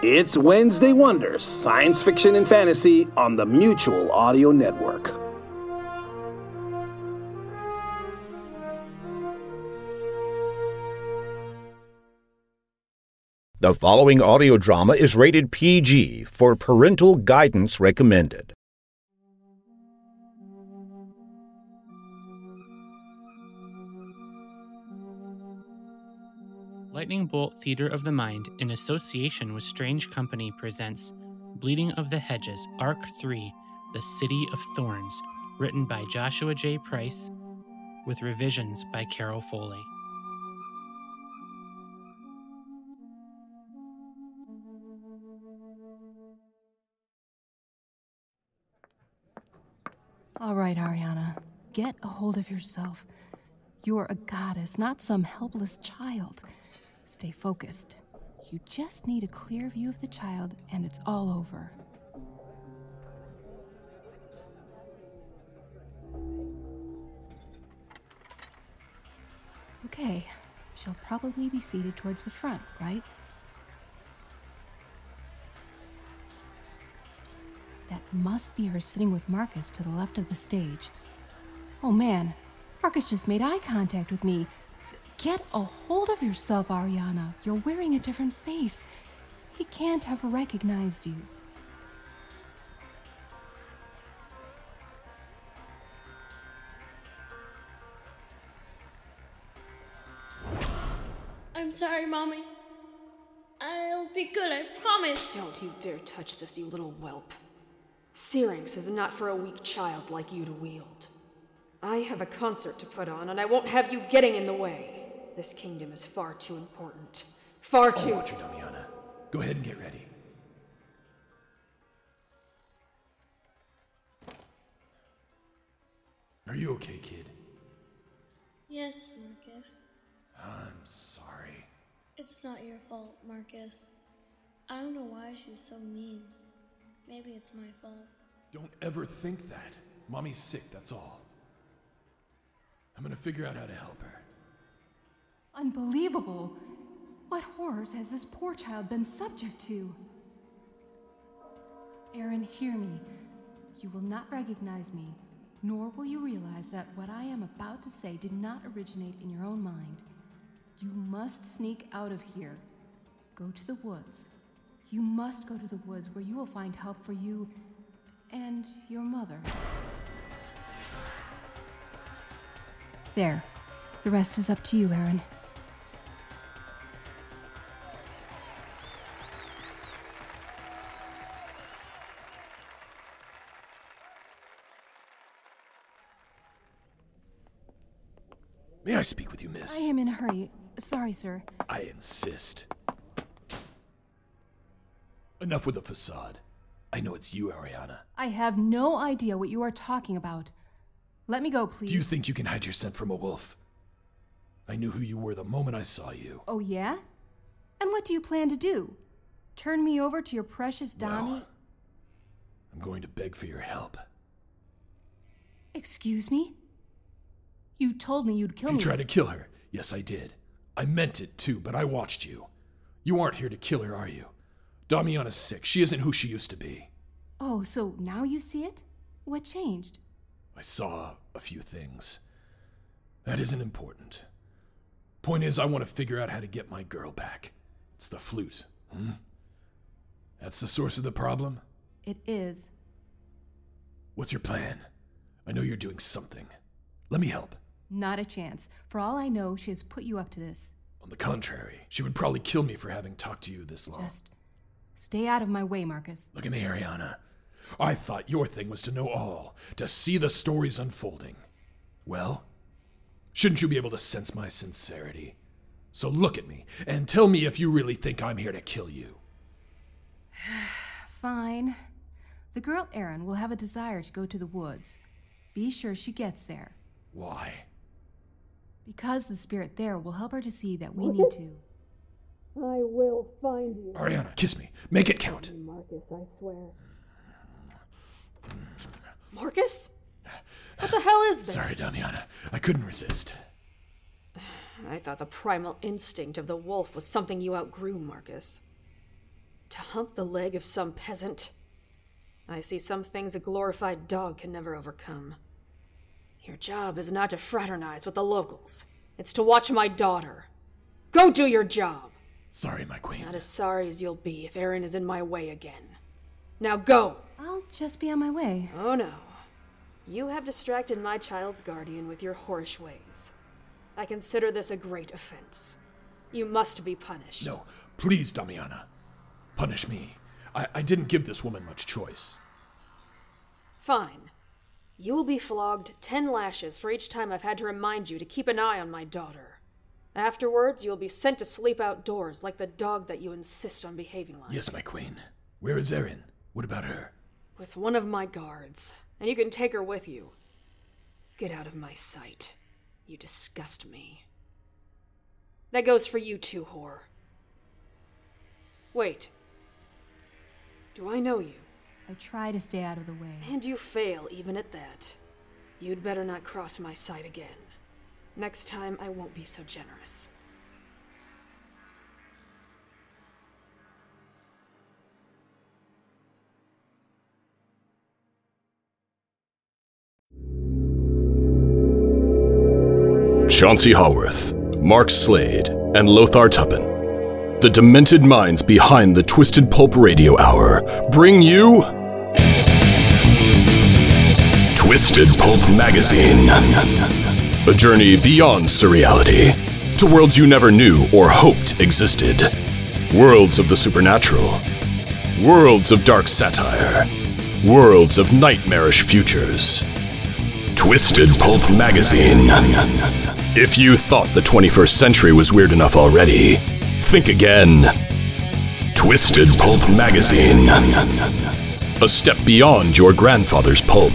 It's Wednesday Wonders, science fiction and fantasy on the Mutual Audio Network. The following audio drama is rated PG for parental guidance recommended. Lightning Bolt Theater of the Mind, in association with Strange Company, presents Bleeding of the Hedges, Arc 3 The City of Thorns, written by Joshua J. Price, with revisions by Carol Foley. All right, Ariana, get a hold of yourself. You're a goddess, not some helpless child. Stay focused. You just need a clear view of the child, and it's all over. Okay, she'll probably be seated towards the front, right? That must be her sitting with Marcus to the left of the stage. Oh man, Marcus just made eye contact with me. Get a hold of yourself, Ariana. You're wearing a different face. He can't have recognized you. I'm sorry, Mommy. I'll be good, I promise. Don't you dare touch this, you little whelp. Syrinx is not for a weak child like you to wield. I have a concert to put on, and I won't have you getting in the way. This kingdom is far too important. Far oh, too. I'll watch her, Damiana. Go ahead and get ready. Are you okay, kid? Yes, Marcus. I'm sorry. It's not your fault, Marcus. I don't know why she's so mean. Maybe it's my fault. Don't ever think that. Mommy's sick, that's all. I'm gonna figure out how to help her. Unbelievable! What horrors has this poor child been subject to? Erin, hear me. You will not recognize me, nor will you realize that what I am about to say did not originate in your own mind. You must sneak out of here. Go to the woods. You must go to the woods where you will find help for you and your mother. There. The rest is up to you, Erin. May I speak with you, miss? I am in a hurry. Sorry, sir. I insist. Enough with the facade. I know it's you, Ariana. I have no idea what you are talking about. Let me go, please. Do you think you can hide your scent from a wolf? I knew who you were the moment I saw you. Oh, yeah? And what do you plan to do? Turn me over to your precious Donnie? Well, I'm going to beg for your help. Excuse me? You told me you'd kill you me. You tried to kill her. Yes, I did. I meant it too, but I watched you. You aren't here to kill her, are you? Damiana's sick. She isn't who she used to be. Oh, so now you see it? What changed? I saw a few things. That isn't important. Point is, I want to figure out how to get my girl back. It's the flute. Hmm? That's the source of the problem? It is. What's your plan? I know you're doing something. Let me help. Not a chance. For all I know, she has put you up to this. On the contrary, she would probably kill me for having talked to you this long. Just stay out of my way, Marcus. Look at me, Ariana. I thought your thing was to know all, to see the stories unfolding. Well, shouldn't you be able to sense my sincerity? So look at me and tell me if you really think I'm here to kill you. Fine. The girl Erin will have a desire to go to the woods. Be sure she gets there. Why? Because the spirit there will help her to see that we need to. I will find you. Ariana, kiss me. Make it count. Marcus, I swear. Marcus? What the hell is this? Sorry, Damiana. I couldn't resist. I thought the primal instinct of the wolf was something you outgrew, Marcus. To hump the leg of some peasant? I see some things a glorified dog can never overcome. Your job is not to fraternize with the locals, it's to watch my daughter. Go do your job! Sorry, my queen. Not as sorry as you'll be if Erin is in my way again. Now go! I'll just be on my way. Oh no. You have distracted my child's guardian with your whorish ways. I consider this a great offense. You must be punished. No, please, Damiana. Punish me. I, I didn't give this woman much choice. Fine. You will be flogged ten lashes for each time I've had to remind you to keep an eye on my daughter. Afterwards, you'll be sent to sleep outdoors like the dog that you insist on behaving like. Yes, my queen. Where is Erin? What about her? With one of my guards, and you can take her with you. Get out of my sight. You disgust me. That goes for you too, whore. Wait. Do I know you? I try to stay out of the way. And you fail even at that. You'd better not cross my sight again. Next time, I won't be so generous. Chauncey Haworth, Mark Slade, and Lothar Tuppan, the demented minds behind the Twisted Pulp Radio Hour, bring you Twisted Pulp Magazine. A journey beyond surreality to worlds you never knew or hoped existed. Worlds of the supernatural. Worlds of dark satire. Worlds of nightmarish futures. Twisted Pulp Magazine. If you thought the 21st century was weird enough already, think again. Twisted Pulp Magazine. A step beyond your grandfather's pulp.